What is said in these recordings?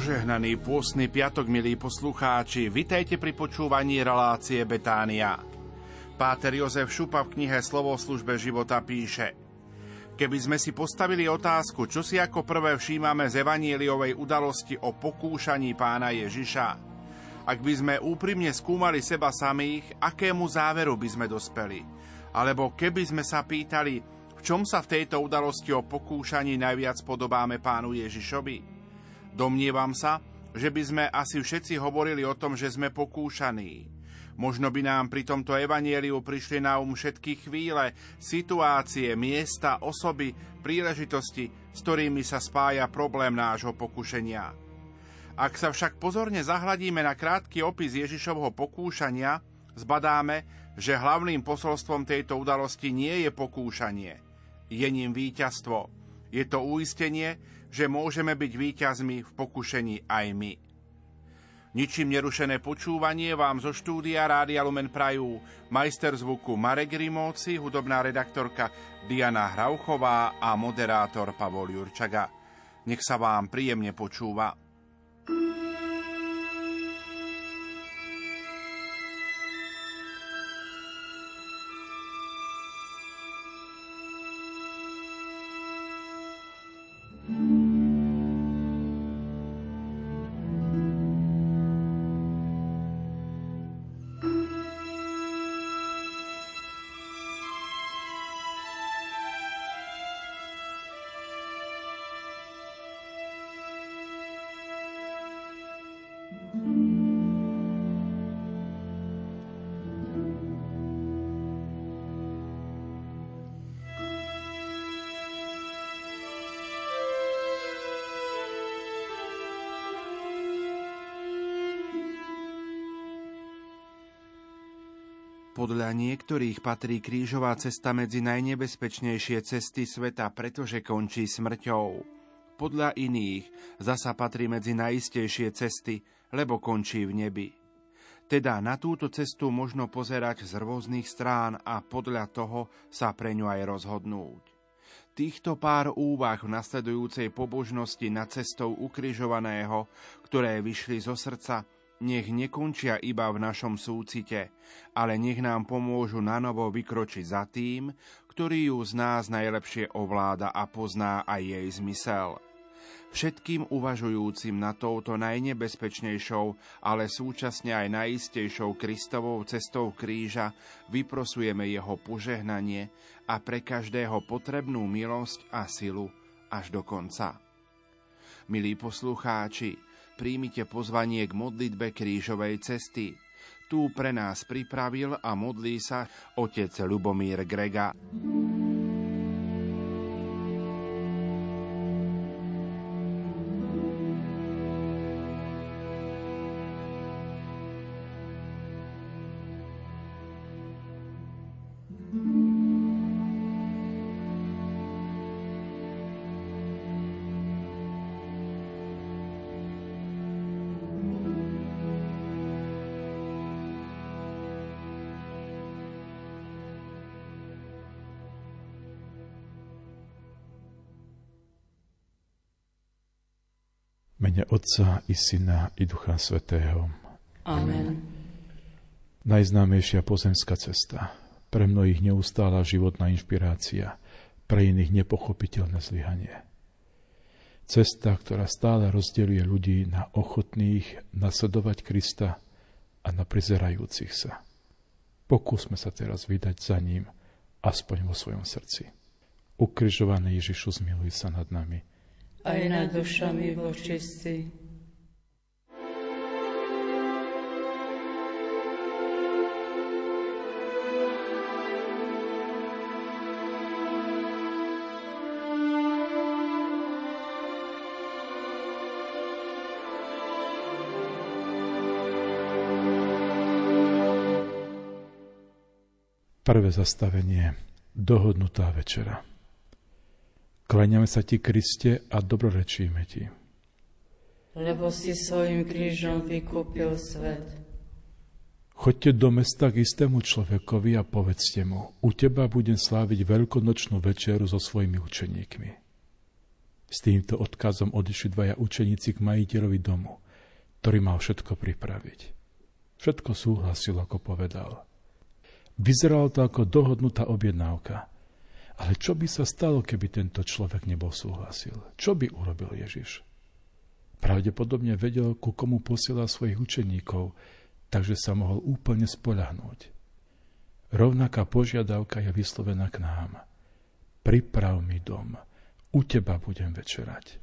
Požehnaný pôstny piatok, milí poslucháči, vitajte pri počúvaní relácie Betánia. Páter Jozef Šupa v knihe Slovo službe života píše Keby sme si postavili otázku, čo si ako prvé všímame z evanieliovej udalosti o pokúšaní pána Ježiša, ak by sme úprimne skúmali seba samých, akému záveru by sme dospeli? Alebo keby sme sa pýtali, v čom sa v tejto udalosti o pokúšaní najviac podobáme pánu Ježišovi? Domnievam sa, že by sme asi všetci hovorili o tom, že sme pokúšaní. Možno by nám pri tomto evanieliu prišli na um všetky chvíle, situácie, miesta, osoby, príležitosti, s ktorými sa spája problém nášho pokušenia. Ak sa však pozorne zahladíme na krátky opis Ježišovho pokúšania, zbadáme, že hlavným posolstvom tejto udalosti nie je pokúšanie, je ním víťazstvo. Je to uistenie, že môžeme byť víťazmi v pokušení aj my. Ničím nerušené počúvanie vám zo štúdia Rádia Lumen Prajú majster zvuku Marek Rimóci, hudobná redaktorka Diana Hrauchová a moderátor Pavol Jurčaga. Nech sa vám príjemne počúva. Podľa niektorých patrí krížová cesta medzi najnebezpečnejšie cesty sveta, pretože končí smrťou. Podľa iných zasa patrí medzi najistejšie cesty, lebo končí v nebi. Teda na túto cestu možno pozerať z rôznych strán a podľa toho sa pre ňu aj rozhodnúť. Týchto pár úvah v nasledujúcej pobožnosti nad cestou ukrižovaného, ktoré vyšli zo srdca, nech nekončia iba v našom súcite, ale nech nám pomôžu na novo vykročiť za tým, ktorý ju z nás najlepšie ovláda a pozná aj jej zmysel. Všetkým uvažujúcim na touto najnebezpečnejšou, ale súčasne aj najistejšou Kristovou cestou kríža vyprosujeme jeho požehnanie a pre každého potrebnú milosť a silu až do konca. Milí poslucháči, príjmite pozvanie k modlitbe krížovej cesty. Tu pre nás pripravil a modlí sa otec Lubomír Grega. Otca i Syna i Ducha Svetého. Amen. Najznámejšia pozemská cesta, pre mnohých neustála životná inšpirácia, pre iných nepochopiteľné zlyhanie. Cesta, ktorá stále rozdeluje ľudí na ochotných nasledovať Krista a na prizerajúcich sa. Pokúsme sa teraz vydať za ním, aspoň vo svojom srdci. Ukrižovaný Ježišu, zmiluj sa nad nami – aj nad dušami vočistí. Prvé zastavenie. Dohodnutá večera. Kláňame sa Ti, Kriste, a dobrorečíme Ti. Lebo si svojim krížom vykúpil svet. Choďte do mesta k istému človekovi a povedzte mu, u teba budem sláviť veľkonočnú večeru so svojimi učeníkmi. S týmto odkazom odišli dvaja učeníci k majiteľovi domu, ktorý mal všetko pripraviť. Všetko súhlasil, ako povedal. Vyzeralo to ako dohodnutá objednávka. Ale čo by sa stalo, keby tento človek nebol súhlasil? Čo by urobil Ježiš? Pravdepodobne vedel, ku komu posiela svojich učeníkov, takže sa mohol úplne spoľahnúť. Rovnaká požiadavka je vyslovená k nám. Priprav mi dom, u teba budem večerať.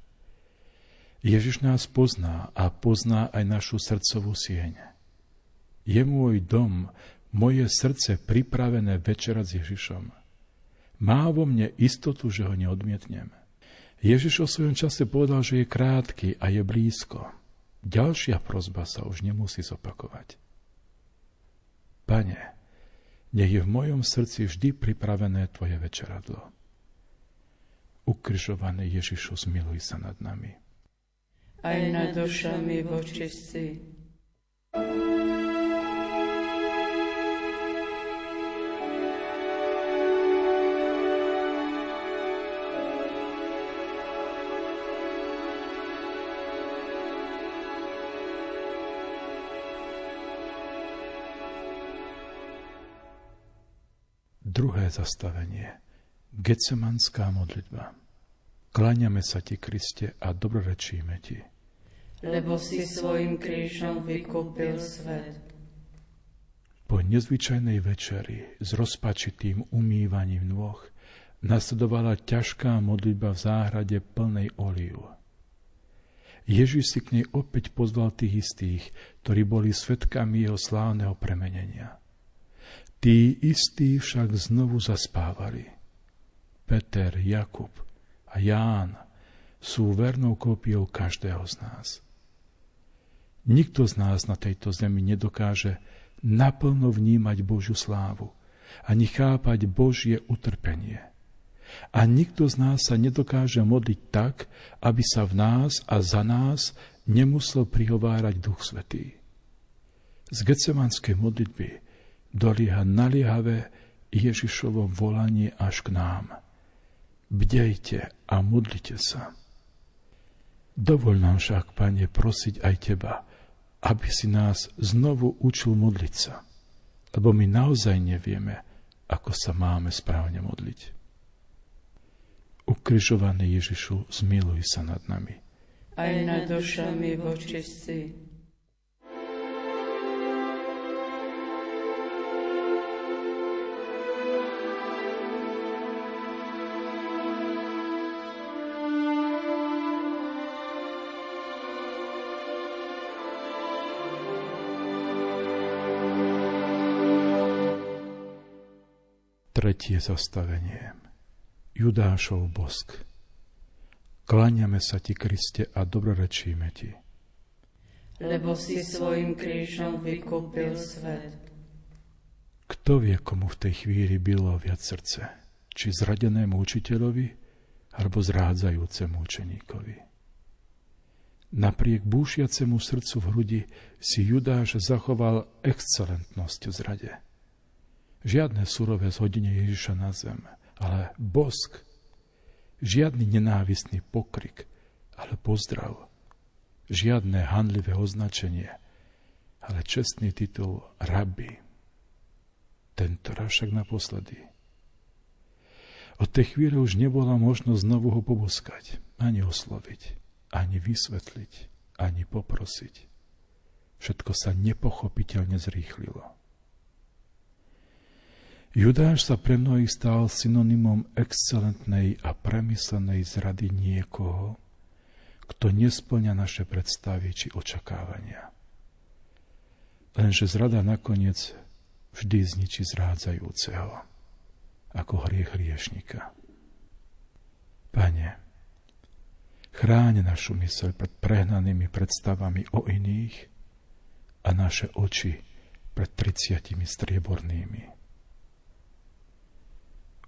Ježiš nás pozná a pozná aj našu srdcovú sieň. Je môj dom, moje srdce pripravené večerať s Ježišom. Má vo mne istotu, že ho neodmietnem. Ježiš o svojom čase povedal, že je krátky a je blízko. Ďalšia prozba sa už nemusí zopakovať. Pane, nech je v mojom srdci vždy pripravené Tvoje večeradlo. Ukrižovaný Ježišu, zmiluj sa nad nami. Aj nad dušami vočistí. Druhé zastavenie. Gecemanská modlitba. Kláňame sa ti, Kriste, a dobrorečíme ti. Lebo si svojim krížom vykúpil svet. Po nezvyčajnej večeri s rozpačitým umývaním nôh nasledovala ťažká modlitba v záhrade plnej oliu. Ježiš si k nej opäť pozval tých istých, ktorí boli svetkami jeho slávneho premenenia – Tí istí však znovu zaspávali. Peter, Jakub a Ján sú vernou kópiou každého z nás. Nikto z nás na tejto zemi nedokáže naplno vnímať Božiu slávu ani chápať Božie utrpenie. A nikto z nás sa nedokáže modliť tak, aby sa v nás a za nás nemusel prihovárať Duch Svetý. Z Getsemanskej modlitby dolieha naliehavé Ježišovo volanie až k nám. Bdejte a modlite sa. Dovol nám však, Pane, prosiť aj Teba, aby si nás znovu učil modliť sa, lebo my naozaj nevieme, ako sa máme správne modliť. Ukrižovaný Ježišu, zmiluj sa nad nami. Aj nad dušami vočistí Tretie zastavenie. Judášov bosk. Kláňame sa ti, Kriste, a dobrorečíme ti. Lebo si svojim krížom vykúpil svet. Kto vie, komu v tej chvíli bylo viac srdce? Či zradenému učiteľovi, alebo zrádzajúcemu učeníkovi? Napriek búšiacemu srdcu v hrudi si Judáš zachoval excelentnosť v zrade – Žiadne surové zhodenie Ježiša na zem, ale bosk. Žiadny nenávistný pokrik, ale pozdrav. Žiadne handlivé označenie, ale čestný titul rabi. Tento raz však naposledy. Od tej chvíle už nebola možnosť znovu ho poboskať, ani osloviť, ani vysvetliť, ani poprosiť. Všetko sa nepochopiteľne zrýchlilo. Judáš sa pre mnohých stal synonymom excelentnej a premyslenej zrady niekoho, kto nesplňa naše predstavy či očakávania. Lenže zrada nakoniec vždy zničí zrádzajúceho, ako hriech hriešnika. Pane, chráň našu myseľ pred prehnanými predstavami o iných a naše oči pred triciatimi striebornými.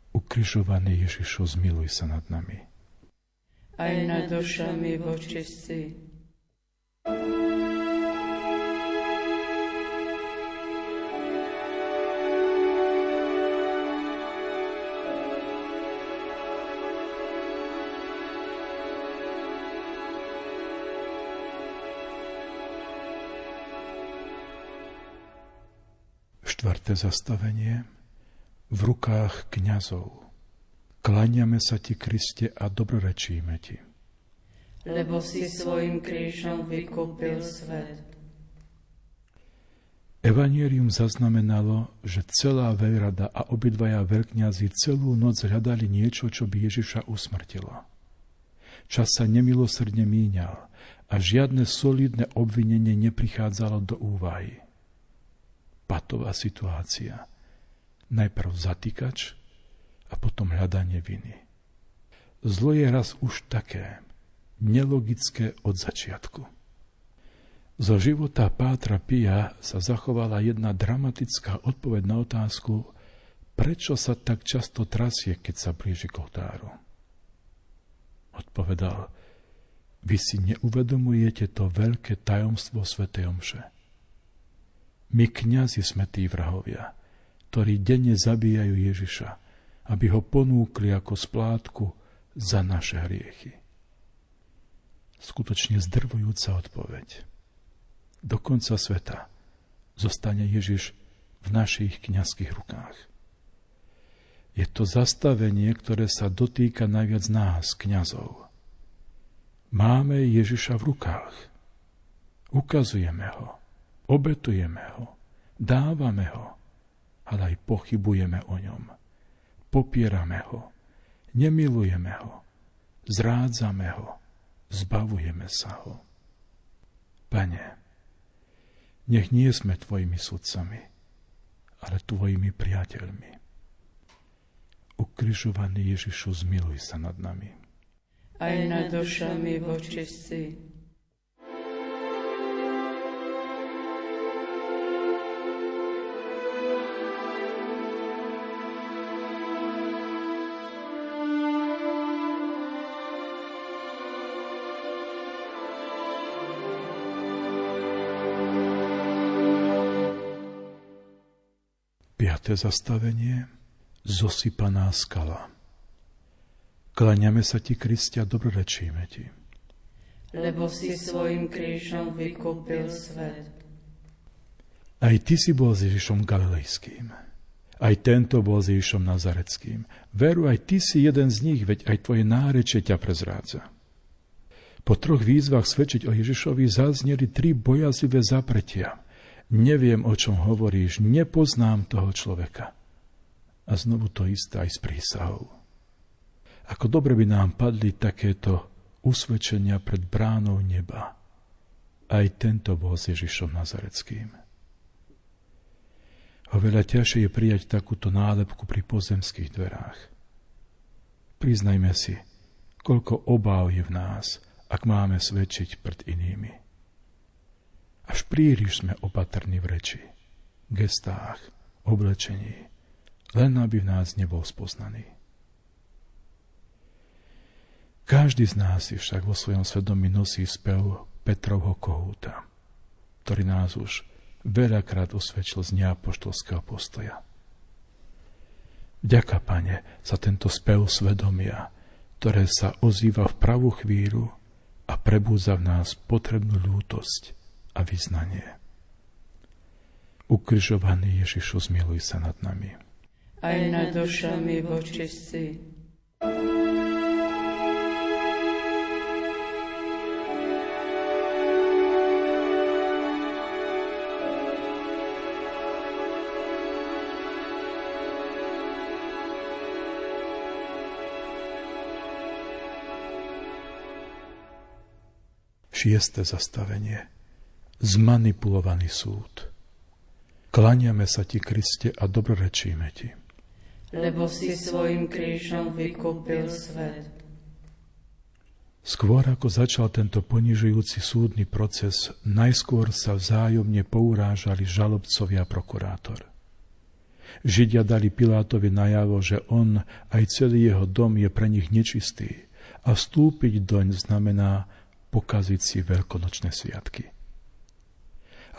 Ukrižovaný Ježišu, zmiluj sa nad nami. Aj nad dušami vočistí. Štvrté zastavenie – v rukách kňazov. Kláňame sa ti, Kriste, a dobrorečíme ti. Lebo si svojim krížom vykúpil svet. Evangelium zaznamenalo, že celá veľrada a obidvaja veľkňazi celú noc hľadali niečo, čo by Ježiša usmrtilo. Čas sa nemilosrdne míňal a žiadne solidné obvinenie neprichádzalo do úvahy patová situácia. Najprv zatýkač a potom hľadanie viny. Zlo je raz už také, nelogické od začiatku. Zo života Pátra Pia sa zachovala jedna dramatická odpoveď na otázku, prečo sa tak často trasie, keď sa blíži k oltáru. Odpovedal, vy si neuvedomujete to veľké tajomstvo Sv. Omše. My kňazi sme tí vrahovia, ktorí denne zabíjajú Ježiša, aby ho ponúkli ako splátku za naše hriechy. Skutočne zdrvujúca odpoveď. Do konca sveta zostane Ježiš v našich kňazských rukách. Je to zastavenie, ktoré sa dotýka najviac nás, kňazov. Máme Ježiša v rukách. Ukazujeme ho Obetujeme ho, dávame ho, ale aj pochybujeme o ňom. Popierame ho, nemilujeme ho, zrádzame ho, zbavujeme sa ho. Pane, nech nie sme tvojimi sudcami, ale tvojimi priateľmi. Ukrižovaný Ježišu, zmiluj sa nad nami. Aj nad dušami vočistí Piaté zastavenie. Zosypaná skala. Klaňame sa ti, Kristia, dobrorečíme ti. Lebo si svojim krížom vykúpil svet. Aj ty si bol s Ježišom Galilejským. Aj tento bol s Ježišom Nazareckým. Veru, aj ty si jeden z nich, veď aj tvoje nárečie ťa prezrádza. Po troch výzvach svedčiť o Ježišovi zazneli tri bojazlivé zapretia – neviem, o čom hovoríš, nepoznám toho človeka. A znovu to isté aj s prísahou. Ako dobre by nám padli takéto usvedčenia pred bránou neba. Aj tento bol s Ježišom Nazareckým. Oveľa ťažšie je prijať takúto nálepku pri pozemských dverách. Priznajme si, koľko obáv je v nás, ak máme svedčiť pred inými. Až príliš sme opatrní v reči, gestách, oblečení, len aby v nás nebol spoznaný. Každý z nás si však vo svojom svedomí nosí spev Petrovho kohúta, ktorý nás už veľakrát osvedčil z neapoštolského postoja. Ďaká, Pane, za tento spev svedomia, ktoré sa ozýva v pravú chvíľu a prebúza v nás potrebnú ľútosť, a vyznanie. Ukrižovaný Ježišu, zmiluj sa nad nami. Aj nad dušami vočistí. Šieste zastavenie zmanipulovaný súd. Klaniame sa ti, Kriste, a dobrorečíme ti. Lebo si svojim krížom vykúpil svet. Skôr ako začal tento ponižujúci súdny proces, najskôr sa vzájomne pourážali žalobcovia a prokurátor. Židia dali Pilátovi najavo, že on aj celý jeho dom je pre nich nečistý a vstúpiť doň znamená pokaziť si veľkonočné sviatky.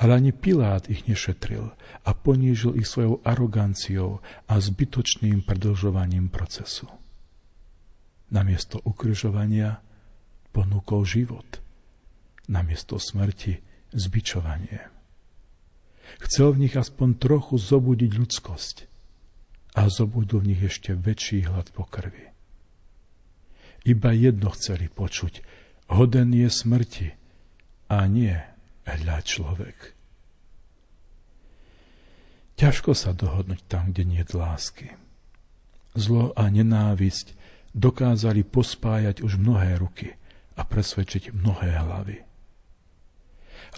Ale ani Pilát ich nešetril a ponížil ich svojou aroganciou a zbytočným predlžovaním procesu. Namiesto ukryžovania ponúkol život, namiesto smrti zbičovanie. Chcel v nich aspoň trochu zobudiť ľudskosť a zobudil v nich ešte väčší hlad po krvi. Iba jedno chceli počuť. Hoden je smrti a nie hľa človek. Ťažko sa dohodnúť tam, kde nie je lásky. Zlo a nenávisť dokázali pospájať už mnohé ruky a presvedčiť mnohé hlavy.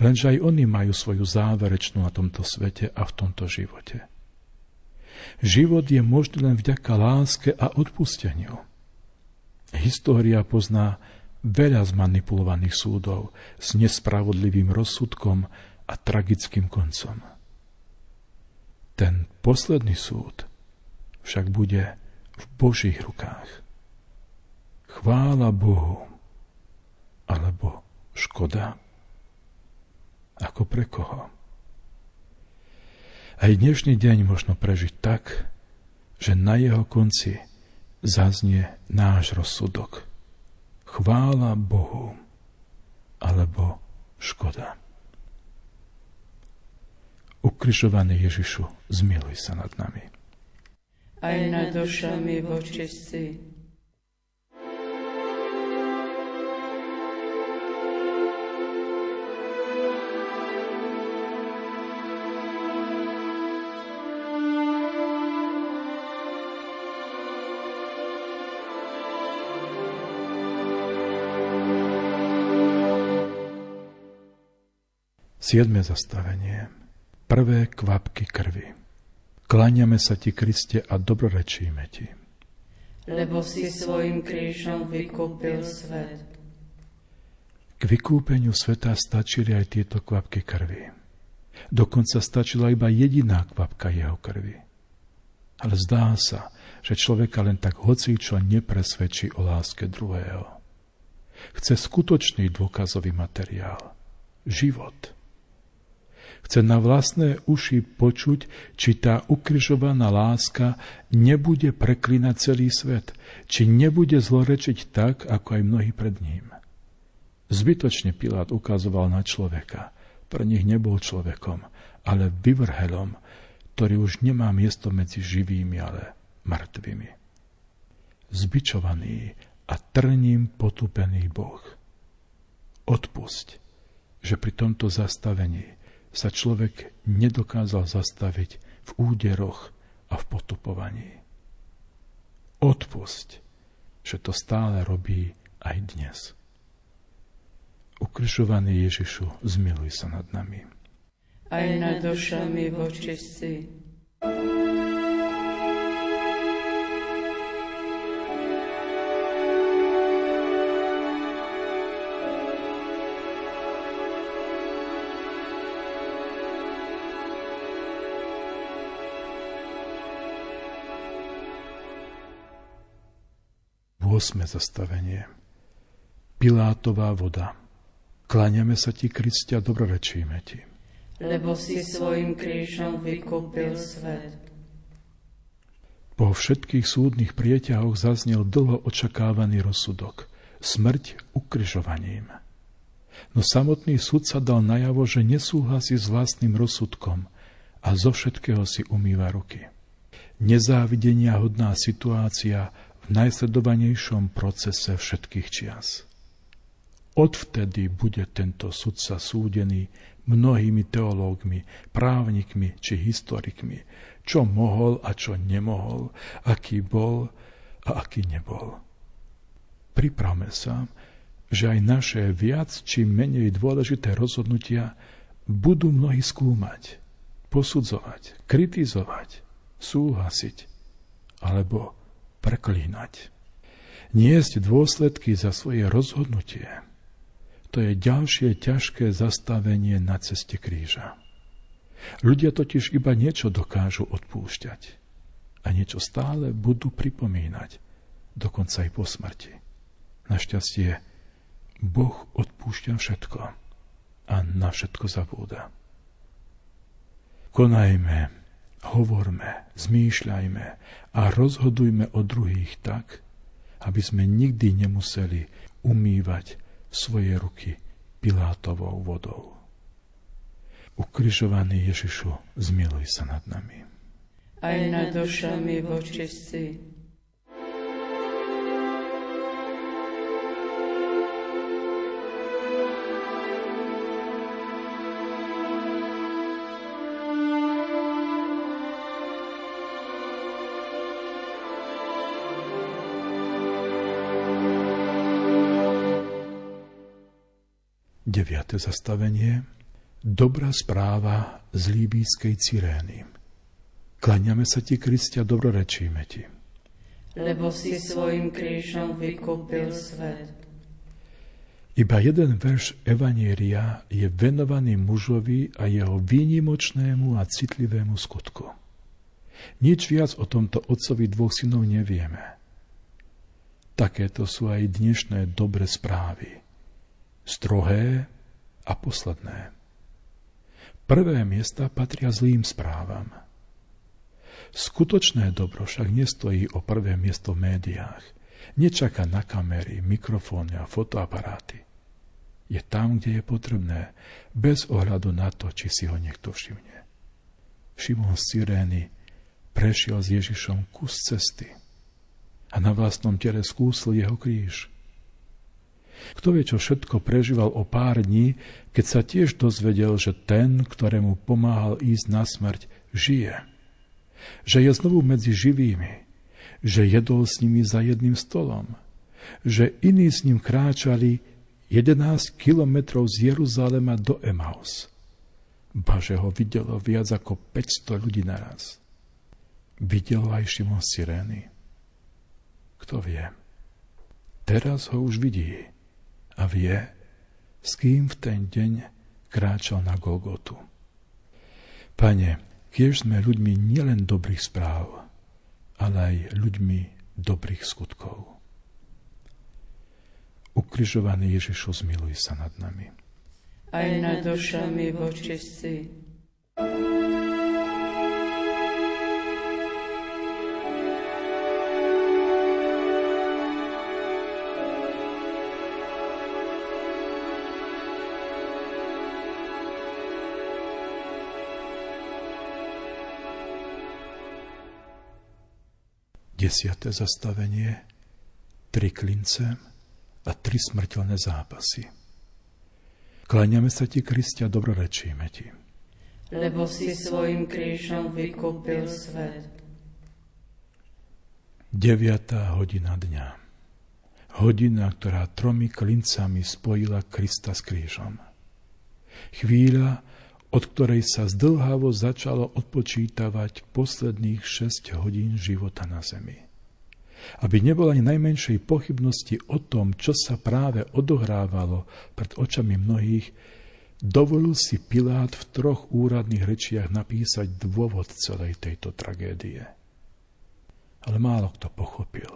Lenže aj oni majú svoju záverečnú na tomto svete a v tomto živote. Život je možný len vďaka láske a odpusteniu. História pozná veľa zmanipulovaných súdov s nespravodlivým rozsudkom a tragickým koncom. Ten posledný súd však bude v Božích rukách. Chvála Bohu, alebo škoda? Ako pre koho? Aj dnešný deň možno prežiť tak, že na jeho konci zaznie náš rozsudok. Chvála Bohu, alebo škoda. Ukrižovaný Ježišu, zmiluj sa nad nami. Aj nad dušami vočistí. Siedme zastavenie prvé kvapky krvi. Kláňame sa ti, Kriste, a dobrorečíme ti. Lebo si svojim krížom vykúpil svet. K vykúpeniu sveta stačili aj tieto kvapky krvi. Dokonca stačila iba jediná kvapka jeho krvi. Ale zdá sa, že človeka len tak hocičo nepresvedčí o láske druhého. Chce skutočný dôkazový materiál. Život chce na vlastné uši počuť, či tá ukrižovaná láska nebude preklinať celý svet, či nebude zlorečiť tak, ako aj mnohí pred ním. Zbytočne Pilát ukazoval na človeka. Pre nich nebol človekom, ale vyvrhelom, ktorý už nemá miesto medzi živými, ale mŕtvými. Zbičovaný a trním potupený Boh. Odpusť, že pri tomto zastavení sa človek nedokázal zastaviť v úderoch a v potupovaní. Odpusť, že to stále robí aj dnes. Ukrižovaný Ježišu, zmiluj sa nad nami. Aj nad dušami vočistí. Osme zastavenie. Pilátová voda. Kláňame sa ti, Kriste, a dobrorečíme ti. Lebo si svojim krížom vykúpil svet. Po všetkých súdnych prieťahoch zaznel dlho očakávaný rozsudok. Smrť ukrižovaním. No samotný súd sa dal najavo, že nesúhlasí s vlastným rozsudkom a zo všetkého si umýva ruky. Nezávidenia hodná situácia v najsledovanejšom procese všetkých čias. Odvtedy bude tento sudca súdený mnohými teológmi, právnikmi či historikmi, čo mohol a čo nemohol, aký bol a aký nebol. Pripravme sa, že aj naše viac či menej dôležité rozhodnutia budú mnohí skúmať, posudzovať, kritizovať, súhlasiť alebo preklínať. Niesť dôsledky za svoje rozhodnutie, to je ďalšie ťažké zastavenie na ceste kríža. Ľudia totiž iba niečo dokážu odpúšťať a niečo stále budú pripomínať, dokonca aj po smrti. Našťastie, Boh odpúšťa všetko a na všetko zabúda. Konajme hovorme, zmýšľajme a rozhodujme o druhých tak, aby sme nikdy nemuseli umývať svoje ruky Pilátovou vodou. Ukrižovaný Ježišu, zmiluj sa nad nami. Aj nad dušami vočistí. Deviate zastavenie Dobrá správa z líbískej Cyrény. Klaňame sa ti, Kristia, dobrorečíme ti. Lebo si svojim krížom vykúpil svet. Iba jeden verš Evanieria je venovaný mužovi a jeho výnimočnému a citlivému skutku. Nič viac o tomto otcovi dvoch synov nevieme. Takéto sú aj dnešné dobre správy. Strohé a posledné. Prvé miesta patria zlým správam. Skutočné dobro však nestojí o prvé miesto v médiách. Nečaká na kamery, mikrofóny a fotoaparáty. Je tam, kde je potrebné, bez ohľadu na to, či si ho niekto všimne. Šimon z Cyrény prešiel s Ježišom kus cesty a na vlastnom tele skúsil jeho kríž. Kto vie, čo všetko prežíval o pár dní, keď sa tiež dozvedel, že ten, ktorému pomáhal ísť na smrť, žije. Že je znovu medzi živými. Že jedol s nimi za jedným stolom. Že iní s ním kráčali 11 kilometrov z Jeruzalema do Emaus. Ba, že ho videlo viac ako 500 ľudí naraz. Videl aj Šimon Sirény. Kto vie? Teraz ho už vidí a vie, s kým v ten deň kráčal na Golgotu. Pane, kiež sme ľuďmi nielen dobrých správ, ale aj ľuďmi dobrých skutkov. Ukrižovaný Ježišu, zmiluj sa nad nami. Aj nad dušami vočistí. Desiate zastavenie, tri klince a tri smrteľné zápasy. Kláňame sa ti, Kristia, dobrorečíme ti. Lebo si svojim krížom vykúpil svet. Deviatá hodina dňa. Hodina, ktorá tromi klincami spojila Krista s krížom. Chvíľa, od ktorej sa zdlhavo začalo odpočítavať posledných 6 hodín života na zemi. Aby nebolo ani najmenšej pochybnosti o tom, čo sa práve odohrávalo pred očami mnohých, dovolil si Pilát v troch úradných rečiach napísať dôvod celej tejto tragédie. Ale málo kto pochopil,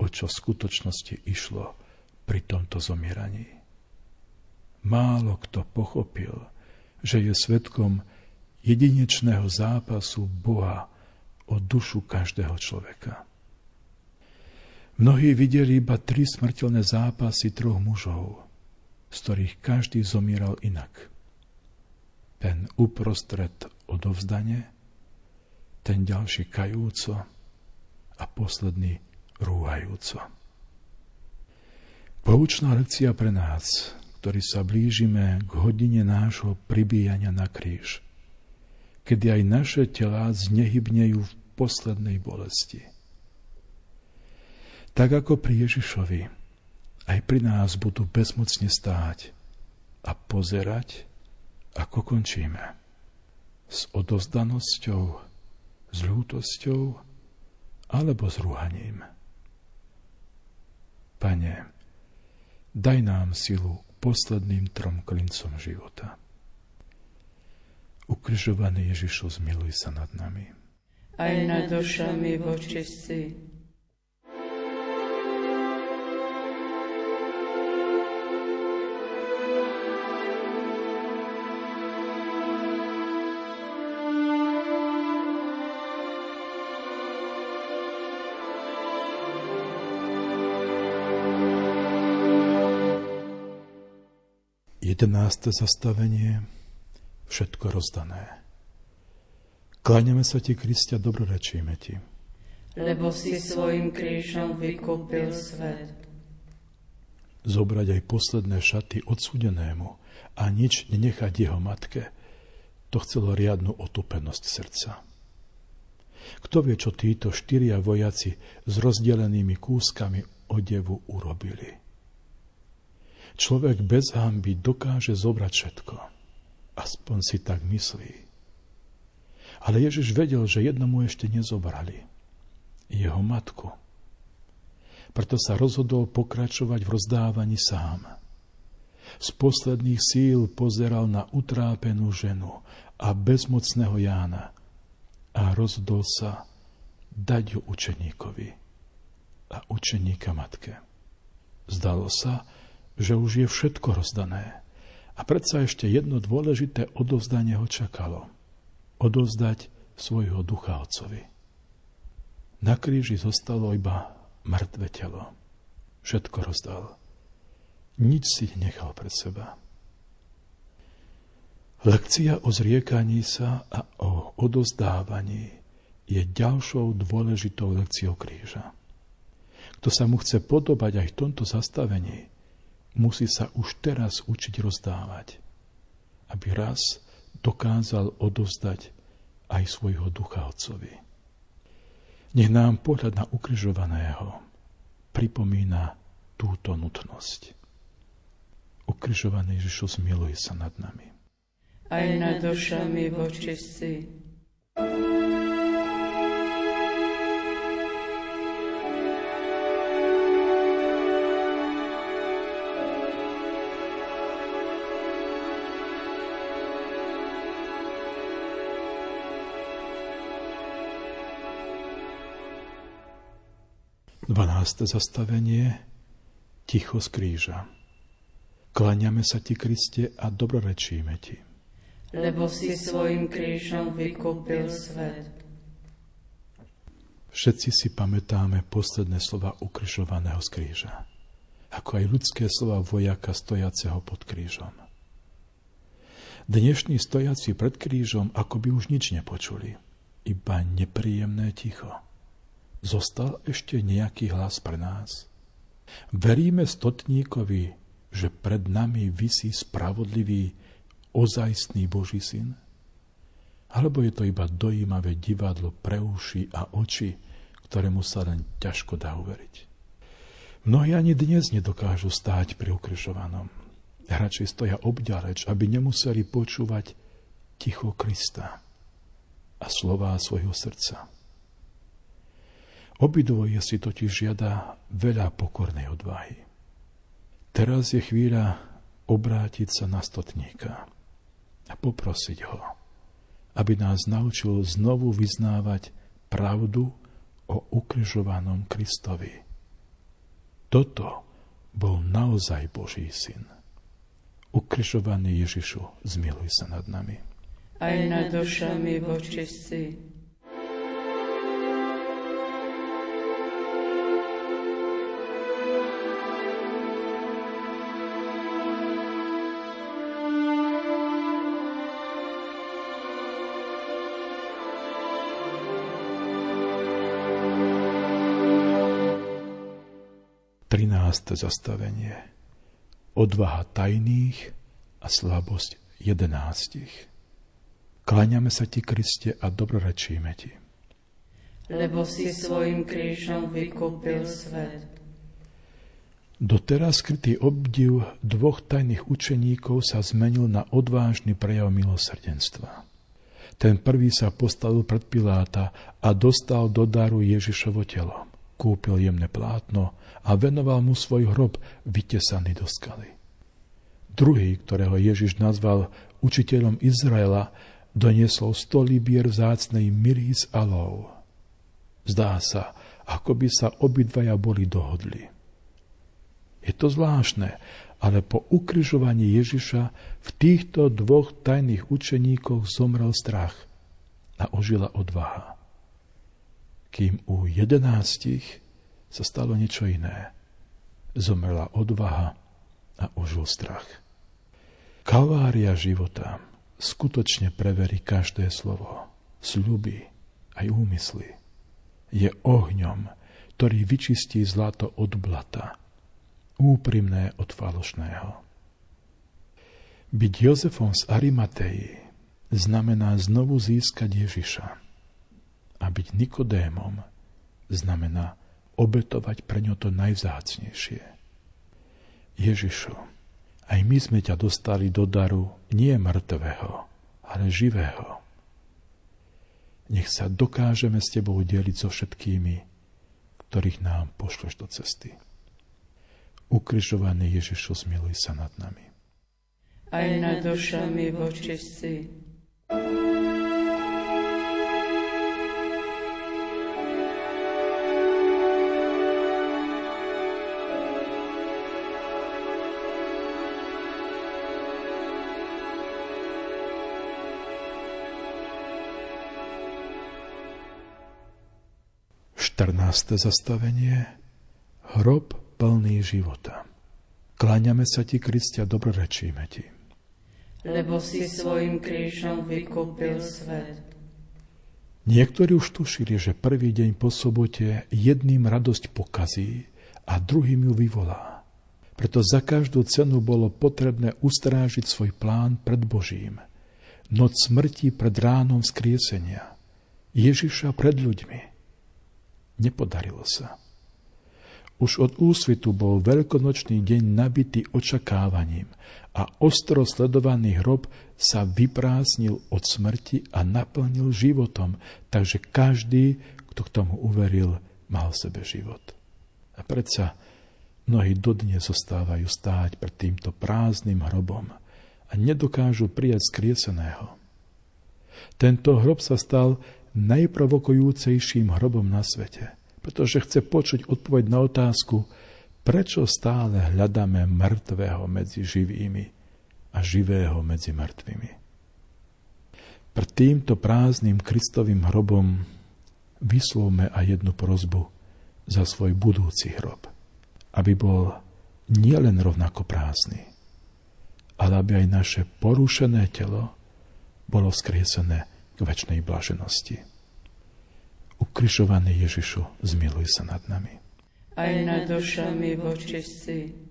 o čo v skutočnosti išlo pri tomto zomieraní. Málo kto pochopil, že je svetkom jedinečného zápasu Boha o dušu každého človeka. Mnohí videli iba tri smrteľné zápasy troch mužov, z ktorých každý zomieral inak. Ten uprostred odovzdanie, ten ďalší kajúco a posledný rúhajúco. Poučná lekcia pre nás, ktorí sa blížime k hodine nášho pribíjania na kríž, kedy aj naše telá znehybnejú v poslednej bolesti. Tak ako pri Ježišovi, aj pri nás budú bezmocne stáť a pozerať, ako končíme. S odozdanosťou, s ľútosťou alebo s rúhaním. Pane, daj nám silu posledným trom klincom života. Ukrižovaný Ježišu, zmiluj sa nad nami. Aj nad dušami vočistí. Jedenáste zastavenie. všetko rozdané. Kláňame sa ti, Kristia, dobrorečíme ti. Lebo si svojim krížom vykúpil svet. Zobrať aj posledné šaty odsudenému a nič nenechať jeho matke, to chcelo riadnu otupenosť srdca. Kto vie, čo títo štyria vojaci s rozdelenými kúskami odevu urobili. Človek bez hamby dokáže zobrať všetko. Aspoň si tak myslí. Ale Ježiš vedel, že jednomu ešte nezobrali. Jeho matku. Preto sa rozhodol pokračovať v rozdávaní sám. Z posledných síl pozeral na utrápenú ženu a bezmocného Jána a rozhodol sa dať ju učeníkovi a učeníka matke. Zdalo sa, že už je všetko rozdané a predsa ešte jedno dôležité odovzdanie ho čakalo – odovzdať svojho ducha otcovi. Na kríži zostalo iba mŕtve telo. Všetko rozdal. Nič si nechal pre seba. Lekcia o zriekaní sa a o odozdávaní je ďalšou dôležitou lekciou kríža. Kto sa mu chce podobať aj v tomto zastavení, musí sa už teraz učiť rozdávať, aby raz dokázal odozdať aj svojho ducha Otcovi. Nech nám pohľad na ukrižovaného pripomína túto nutnosť. Ukrižovaný Ježišus miluje sa nad nami. Aj nad dušami vočistí. thank you 12. zastavenie Ticho z kríža. Kláňame sa ti, Kriste, a dobrorečíme ti. Lebo si svojim krížom vykúpil svet. Všetci si pamätáme posledné slova ukrižovaného z kríža, ako aj ľudské slova vojaka stojaceho pod krížom. Dnešní stojaci pred krížom ako by už nič nepočuli, iba nepríjemné ticho Zostal ešte nejaký hlas pre nás? Veríme stotníkovi, že pred nami vysí spravodlivý, ozajstný Boží syn? Alebo je to iba dojímavé divadlo pre uši a oči, ktorému sa len ťažko dá uveriť? Mnohí ani dnes nedokážu stáť pri ukrižovanom. Radšej stoja obďaleč, aby nemuseli počúvať ticho Krista a slová svojho srdca. Obidvoje si totiž žiada veľa pokornej odvahy. Teraz je chvíľa obrátiť sa na stotníka a poprosiť ho, aby nás naučil znovu vyznávať pravdu o ukrižovanom Kristovi. Toto bol naozaj Boží syn. Ukrižovaný Ježišu, zmiluj sa nad nami. Aj nad dušami vočistí 13. zastavenie. Odvaha tajných a slabosť jedenáctich. Kláňame sa ti, Kriste, a dobrorečíme ti. Lebo si svojim krížom vykúpil svet. Doteraz skrytý obdiv dvoch tajných učeníkov sa zmenil na odvážny prejav milosrdenstva. Ten prvý sa postavil pred Piláta a dostal do daru Ježišovo telo. Kúpil jemné plátno, a venoval mu svoj hrob vytesaný do skaly. Druhý, ktorého Ježiš nazval učiteľom Izraela, doniesol sto libier vzácnej miry z alov. Zdá sa, ako by sa obidvaja boli dohodli. Je to zvláštne, ale po ukrižovaní Ježiša v týchto dvoch tajných učeníkoch zomrel strach a ožila odvaha. Kým u jedenástich sa stalo niečo iné. Zomrela odvaha a užil strach. Kalvária života skutočne preverí každé slovo, sľuby aj úmysly. Je ohňom, ktorý vyčistí zlato od blata, úprimné od falošného. Byť Jozefom z Arimatei znamená znovu získať Ježiša. A byť Nikodémom znamená obetovať pre ňo to najvzácnejšie. Ježišu, aj my sme ťa dostali do daru nie mŕtvého, ale živého. Nech sa dokážeme s tebou deliť so všetkými, ktorých nám pošleš do cesty. Ukrižovaný Ježišu, zmiluj sa nad nami. Aj nad dušami vočistí. 14. zastavenie Hrob plný života. Kláňame sa ti, Kristia, dobrorečíme ti. Lebo si svojim krížom vykúpil svet. Niektorí už tušili, že prvý deň po sobote jedným radosť pokazí a druhým ju vyvolá. Preto za každú cenu bolo potrebné ustrážiť svoj plán pred Božím. Noc smrti pred ránom skriesenia. Ježiša pred ľuďmi. Nepodarilo sa. Už od úsvitu bol veľkonočný deň nabitý očakávaním a ostro sledovaný hrob sa vyprázdnil od smrti a naplnil životom, takže každý, kto k tomu uveril, mal v sebe život. A predsa mnohí dodne zostávajú stáť pred týmto prázdnym hrobom a nedokážu prijať skrieseného. Tento hrob sa stal najprovokujúcejším hrobom na svete, pretože chce počuť odpoveď na otázku, prečo stále hľadáme mŕtvého medzi živými a živého medzi mŕtvými. Pred týmto prázdnym Kristovým hrobom vyslovme aj jednu prozbu za svoj budúci hrob, aby bol nielen rovnako prázdny, ale aby aj naše porušené telo bolo skriesené k väčšnej blaženosti. Ukrižovaný Ježišu, zmiluj sa nad nami. Aj nad dušami vočistí.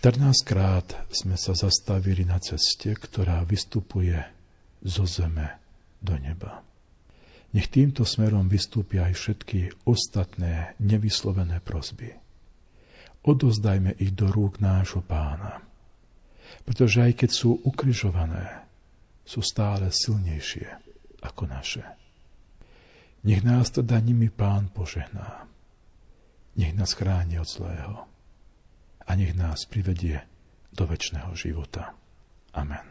14 krát sme sa zastavili na ceste, ktorá vystupuje zo zeme do neba. Nech týmto smerom vystúpia aj všetky ostatné nevyslovené prosby. Odozdajme ich do rúk nášho pána, pretože aj keď sú ukryžované, sú stále silnejšie ako naše. Nech nás teda nimi pán požehná. Nech nás chráni od zlého a nech nás privedie do väčšného života. Amen.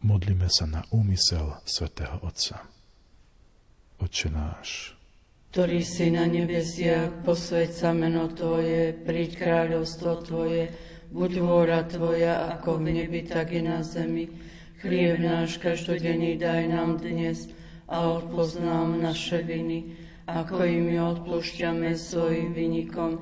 Modlíme sa na úmysel svätého Otca. Oče náš, ktorý si na nebesiach, posveď sa meno Tvoje, príď kráľovstvo Tvoje, buď vôľa Tvoja, ako v nebi, tak i na zemi. Chlieb náš každodenný daj nám dnes a odpoznám naše viny, ako i my odpúšťame svojim vynikom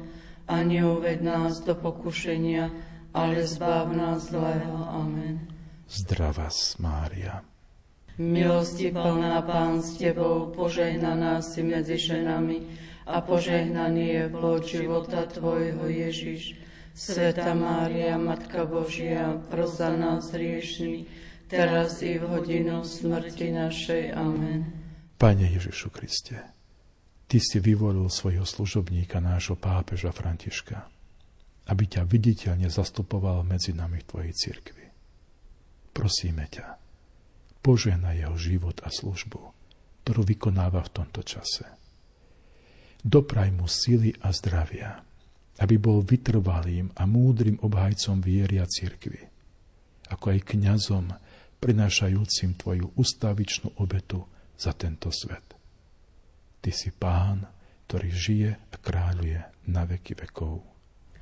a neuved nás do pokušenia, ale zbav nás zlého. Amen. Zdrava Mária. Milosti plná Pán s Tebou, požehnaná si medzi ženami a požehnaný je plod života Tvojho Ježiš. Sveta Mária, Matka Božia, pros za nás hriešný, teraz i v hodinu smrti našej. Amen. Pane Ježišu Kriste, Ty si vyvolil svojho služobníka, nášho pápeža Františka, aby ťa viditeľne zastupoval medzi nami v Tvojej cirkvi. Prosíme ťa, požehna jeho život a službu, ktorú vykonáva v tomto čase. Dopraj mu sily a zdravia, aby bol vytrvalým a múdrym obhajcom viery a cirkvy, ako aj kňazom prinášajúcim Tvoju ustavičnú obetu za tento svet. Ty si Pán, ktorý žije a kráľuje na veky vekov.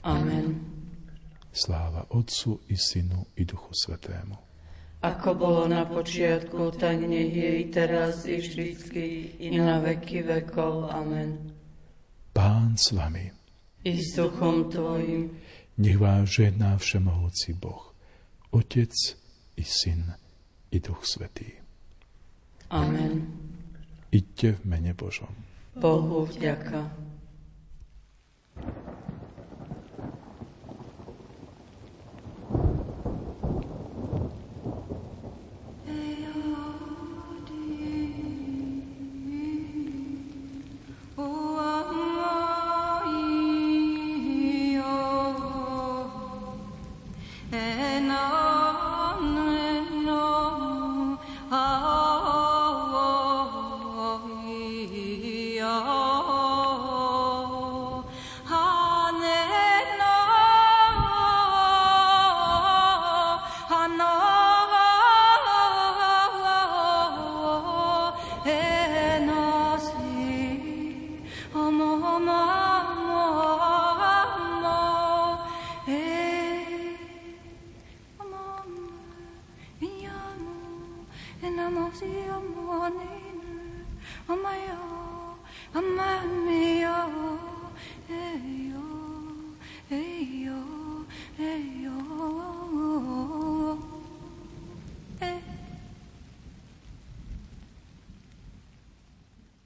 Amen. Sláva Otcu i Synu i Duchu Svetému. Ako bolo na počiatku, tak nech je i teraz, i vždycky, i na veky vekov. Amen. Pán s vami i s duchom Tvojim. Nech vás žehná všemohúci Boh, Otec i Syn i Duch Svetý. Amen. Iďte v mene Božom. Bohu vďaka.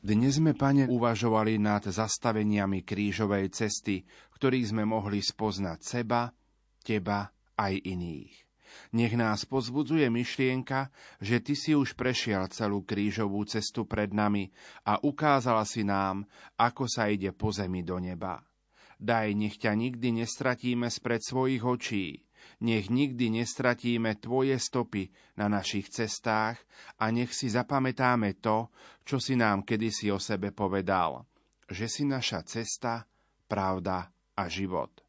Dnes sme, Pane, uvažovali nad zastaveniami krížovej cesty, ktorých sme mohli spoznať seba, Teba aj iných. Nech nás pozbudzuje myšlienka, že Ty si už prešiel celú krížovú cestu pred nami a ukázala si nám, ako sa ide po zemi do neba. Daj, nech ťa nikdy nestratíme spred svojich očí, nech nikdy nestratíme Tvoje stopy na našich cestách a nech si zapamätáme to, čo si nám kedysi o sebe povedal, že si naša cesta, pravda a život.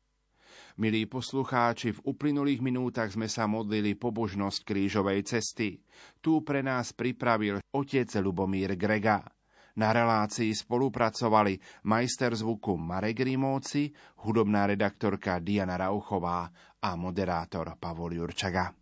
Milí poslucháči, v uplynulých minútach sme sa modlili pobožnosť krížovej cesty. Tu pre nás pripravil otec Lubomír Grega. Na relácii spolupracovali majster zvuku Marek Rimóci, hudobná redaktorka Diana Rauchová a moderátor Pavol Jurčaga.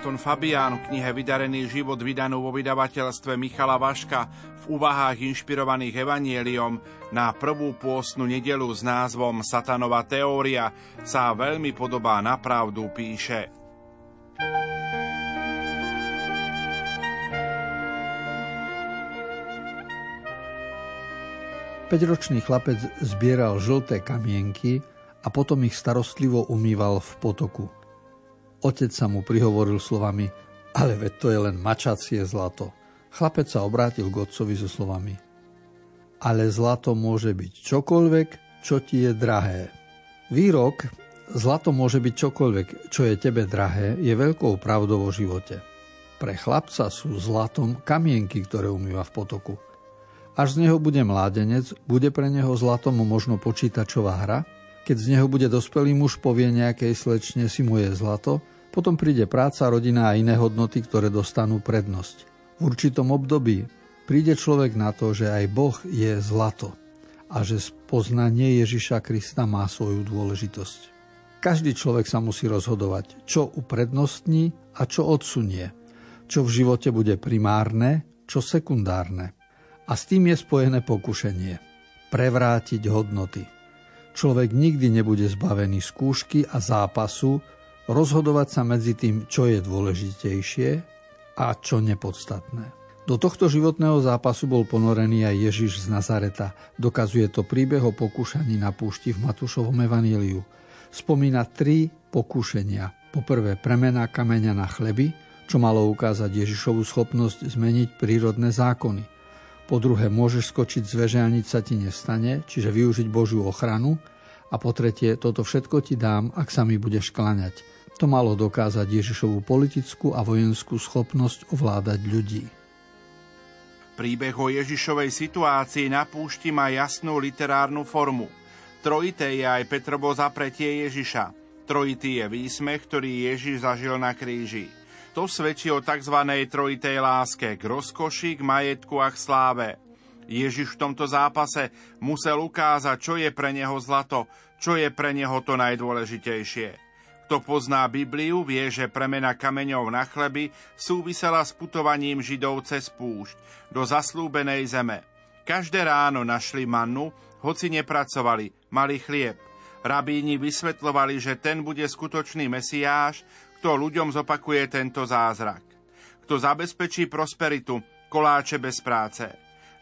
Anton Fabián v knihe Vydarený život vydanú vo vydavateľstve Michala Vaška v úvahách inšpirovaných evanieliom na prvú pôstnu nedelu s názvom Satanova teória sa veľmi podobá na pravdu, píše. Peťročný chlapec zbieral žlté kamienky a potom ich starostlivo umýval v potoku – Otec sa mu prihovoril slovami, ale veď to je len mačacie zlato. Chlapec sa obrátil k otcovi so slovami, ale zlato môže byť čokoľvek, čo ti je drahé. Výrok zlato môže byť čokoľvek, čo je tebe drahé, je veľkou pravdou o živote. Pre chlapca sú zlatom kamienky, ktoré umýva v potoku. Až z neho bude mládenec, bude pre neho zlatom možno počítačová hra, keď z neho bude dospelý muž, povie nejakej slečne si moje zlato, potom príde práca, rodina a iné hodnoty, ktoré dostanú prednosť. V určitom období príde človek na to, že aj Boh je zlato a že spoznanie Ježiša Krista má svoju dôležitosť. Každý človek sa musí rozhodovať, čo uprednostní a čo odsunie, čo v živote bude primárne, čo sekundárne. A s tým je spojené pokušenie. Prevrátiť hodnoty – Človek nikdy nebude zbavený skúšky a zápasu rozhodovať sa medzi tým, čo je dôležitejšie a čo nepodstatné. Do tohto životného zápasu bol ponorený aj Ježiš z Nazareta. Dokazuje to príbeh o pokúšaní na púšti v Matúšovom evaníliu. Spomína tri pokúšenia. Poprvé premena kameňa na chleby, čo malo ukázať Ježišovu schopnosť zmeniť prírodné zákony – po druhé, môžeš skočiť z veže a nič sa ti nestane, čiže využiť Božiu ochranu. A po tretie, toto všetko ti dám, ak sa mi budeš klaňať. To malo dokázať Ježišovú politickú a vojenskú schopnosť ovládať ľudí. Príbeh o Ježišovej situácii na púšti má jasnú literárnu formu. Trojité je aj Petrovo zapretie Ježiša. Trojitý je výsmech, ktorý Ježiš zažil na kríži. To svedčí o tzv. trojitej láske k rozkoši, k majetku a k sláve. Ježiš v tomto zápase musel ukázať, čo je pre neho zlato, čo je pre neho to najdôležitejšie. Kto pozná Bibliu, vie, že premena kameňov na chleby súvisela s putovaním Židov cez púšť do zaslúbenej zeme. Každé ráno našli mannu, hoci nepracovali, mali chlieb. Rabíni vysvetlovali, že ten bude skutočný mesiáš, kto ľuďom zopakuje tento zázrak. Kto zabezpečí prosperitu, koláče bez práce.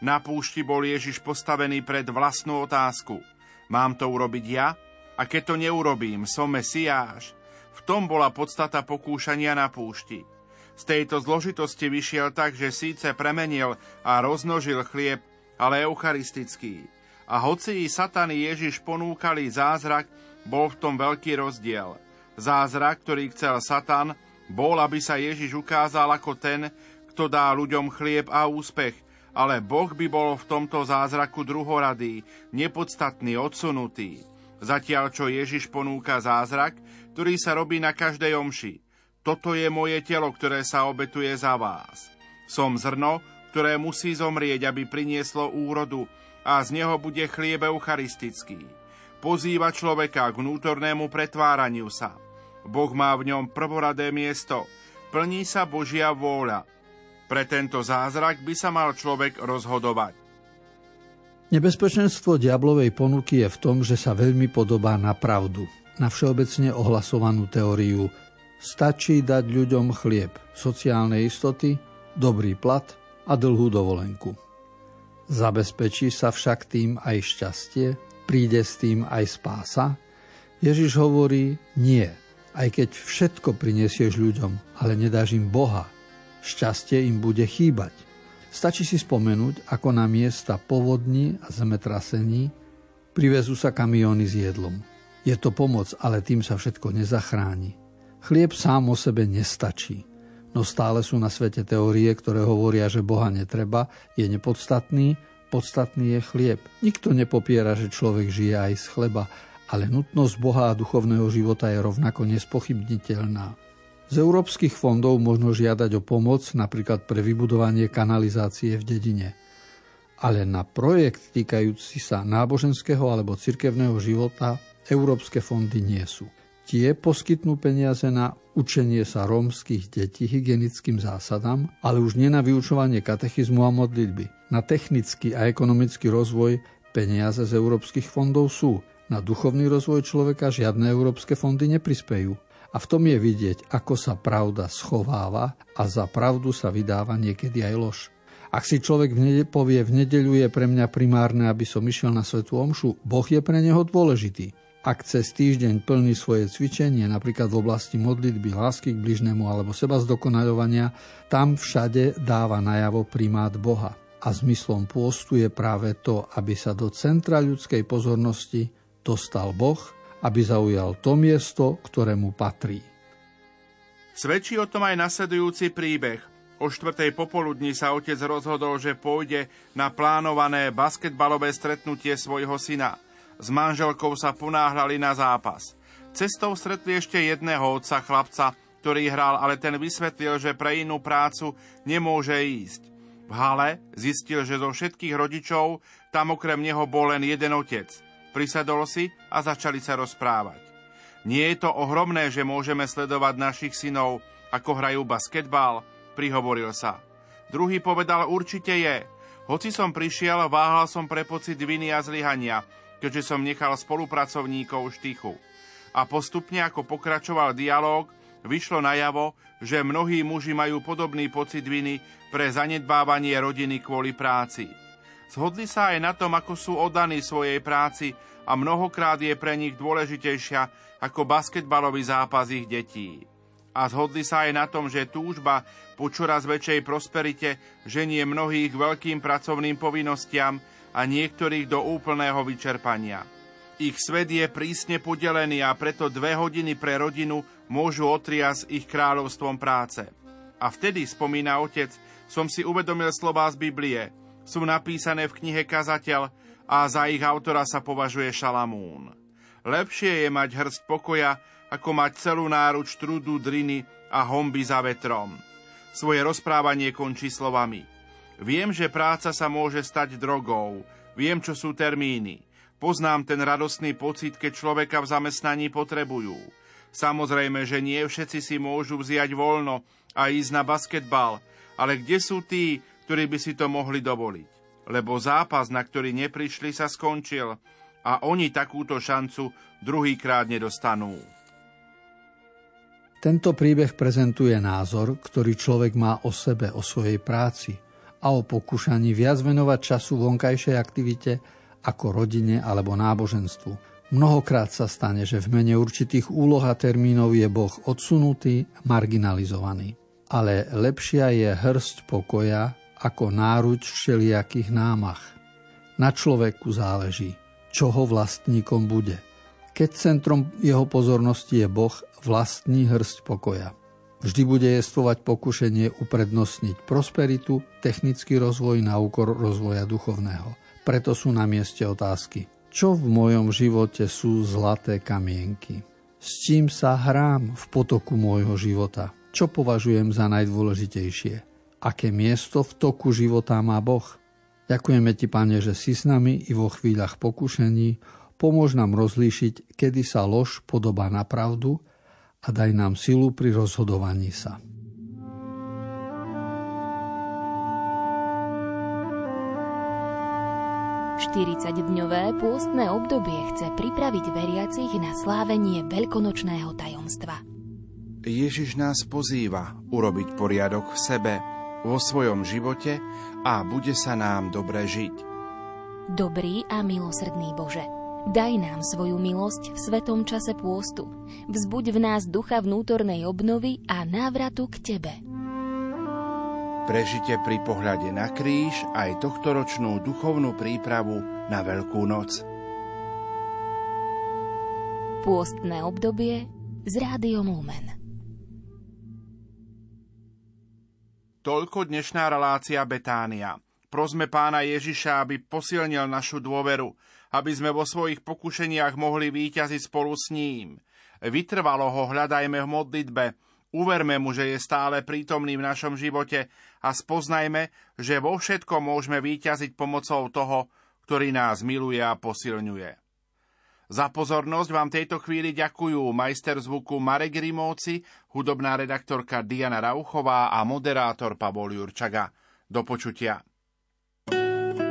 Na púšti bol Ježiš postavený pred vlastnú otázku. Mám to urobiť ja? A keď to neurobím, som Mesiáš? V tom bola podstata pokúšania na púšti. Z tejto zložitosti vyšiel tak, že síce premenil a roznožil chlieb, ale eucharistický. A hoci i satany Ježiš ponúkali zázrak, bol v tom veľký rozdiel – Zázrak, ktorý chcel Satan, bol, aby sa Ježiš ukázal ako ten, kto dá ľuďom chlieb a úspech, ale Boh by bol v tomto zázraku druhoradý, nepodstatný, odsunutý. Zatiaľ, čo Ježiš ponúka zázrak, ktorý sa robí na každej omši. Toto je moje telo, ktoré sa obetuje za vás. Som zrno, ktoré musí zomrieť, aby prinieslo úrodu a z neho bude chlieb eucharistický. Pozýva človeka k vnútornému pretváraniu sa – Boh má v ňom prvoradé miesto. Plní sa Božia vôľa. Pre tento zázrak by sa mal človek rozhodovať. Nebezpečenstvo diablovej ponuky je v tom, že sa veľmi podobá na pravdu, na všeobecne ohlasovanú teóriu stačí dať ľuďom chlieb, sociálne istoty, dobrý plat a dlhú dovolenku. Zabezpečí sa však tým aj šťastie, príde s tým aj spása? Ježiš hovorí nie – aj keď všetko prinesieš ľuďom, ale nedáš im Boha, šťastie im bude chýbať. Stačí si spomenúť, ako na miesta povodní a zemetrasení privezú sa kamióny s jedlom. Je to pomoc, ale tým sa všetko nezachráni. Chlieb sám o sebe nestačí. No stále sú na svete teórie, ktoré hovoria, že Boha netreba, je nepodstatný, podstatný je chlieb. Nikto nepopiera, že človek žije aj z chleba, ale nutnosť Boha a duchovného života je rovnako nespochybniteľná. Z európskych fondov možno žiadať o pomoc napríklad pre vybudovanie kanalizácie v dedine. Ale na projekt týkajúci sa náboženského alebo cirkevného života európske fondy nie sú. Tie poskytnú peniaze na učenie sa rómskych detí hygienickým zásadám, ale už nie na vyučovanie katechizmu a modlitby. Na technický a ekonomický rozvoj peniaze z európskych fondov sú. Na duchovný rozvoj človeka žiadne európske fondy neprispejú. A v tom je vidieť, ako sa pravda schováva a za pravdu sa vydáva niekedy aj lož. Ak si človek v nede- povie, v nedeľu je pre mňa primárne, aby som išiel na svetú omšu, Boh je pre neho dôležitý. Ak cez týždeň plní svoje cvičenie, napríklad v oblasti modlitby, lásky k bližnému alebo seba zdokonaľovania, tam všade dáva najavo primát Boha. A zmyslom pôstu je práve to, aby sa do centra ľudskej pozornosti dostal Boh aby zaujal to miesto, ktorému patrí. Svedčí o tom aj nasledujúci príbeh. O štvrtej popoludní sa otec rozhodol, že pôjde na plánované basketbalové stretnutie svojho syna. S manželkou sa ponáhľali na zápas. Cestou stretli ešte jedného otca chlapca, ktorý hral, ale ten vysvetlil, že pre inú prácu nemôže ísť. V hale zistil, že zo všetkých rodičov tam okrem neho bol len jeden otec – Prisadol si a začali sa rozprávať. Nie je to ohromné, že môžeme sledovať našich synov, ako hrajú basketbal, prihovoril sa. Druhý povedal, určite je. Hoci som prišiel, váhal som pre pocit viny a zlyhania, keďže som nechal spolupracovníkov štychu. A postupne, ako pokračoval dialog, vyšlo najavo, že mnohí muži majú podobný pocit viny pre zanedbávanie rodiny kvôli práci. Zhodli sa aj na tom, ako sú oddaní svojej práci a mnohokrát je pre nich dôležitejšia ako basketbalový zápas ich detí. A zhodli sa aj na tom, že túžba po čoraz väčšej prosperite ženie mnohých veľkým pracovným povinnostiam a niektorých do úplného vyčerpania. Ich svet je prísne podelený a preto dve hodiny pre rodinu môžu otriasť ich kráľovstvom práce. A vtedy, spomína otec, som si uvedomil slová z Biblie. Sú napísané v knihe Kazateľ, a za ich autora sa považuje Šalamún. Lepšie je mať hrst pokoja, ako mať celú náruč trudu, driny a homby za vetrom. Svoje rozprávanie končí slovami. Viem, že práca sa môže stať drogou. Viem, čo sú termíny. Poznám ten radostný pocit, keď človeka v zamestnaní potrebujú. Samozrejme, že nie všetci si môžu vziať voľno a ísť na basketbal, ale kde sú tí, ktorí by si to mohli dovoliť? lebo zápas, na ktorý neprišli, sa skončil a oni takúto šancu druhýkrát nedostanú. Tento príbeh prezentuje názor, ktorý človek má o sebe, o svojej práci a o pokúšaní viac venovať času vonkajšej aktivite ako rodine alebo náboženstvu. Mnohokrát sa stane, že v mene určitých úloh a termínov je Boh odsunutý, marginalizovaný. Ale lepšia je hrst pokoja ako náruč všelijakých námach. Na človeku záleží, čo ho vlastníkom bude. Keď centrom jeho pozornosti je Boh, vlastní hrst pokoja. Vždy bude jestvovať pokušenie uprednostniť prosperitu, technický rozvoj na úkor rozvoja duchovného. Preto sú na mieste otázky. Čo v mojom živote sú zlaté kamienky? S čím sa hrám v potoku môjho života? Čo považujem za najdôležitejšie? Aké miesto v toku života má Boh. Ďakujeme Ti, Pane, že si s nami i vo chvíľach pokušení, pomôž nám rozlíšiť, kedy sa lož podobá na pravdu a daj nám silu pri rozhodovaní sa. dňové pôstne obdobie chce pripraviť veriacich na slávenie veľkonočného tajomstva. Ježiš nás pozýva urobiť poriadok v sebe, vo svojom živote a bude sa nám dobre žiť. Dobrý a milosrdný Bože, daj nám svoju milosť v svetom čase pôstu. Vzbuď v nás ducha vnútornej obnovy a návratu k Tebe. Prežite pri pohľade na kríž aj tohtoročnú duchovnú prípravu na Veľkú noc. Pôstne obdobie s rádiom Lumen. Toľko dnešná relácia Betánia. Prosme pána Ježiša, aby posilnil našu dôveru, aby sme vo svojich pokušeniach mohli výťaziť spolu s ním. Vytrvalo ho hľadajme v modlitbe, Uverme mu, že je stále prítomný v našom živote a spoznajme, že vo všetkom môžeme výťaziť pomocou toho, ktorý nás miluje a posilňuje. Za pozornosť vám tejto chvíli ďakujú majster zvuku Marek Rimóci, hudobná redaktorka Diana Rauchová a moderátor Pavol Jurčaga. Do počutia.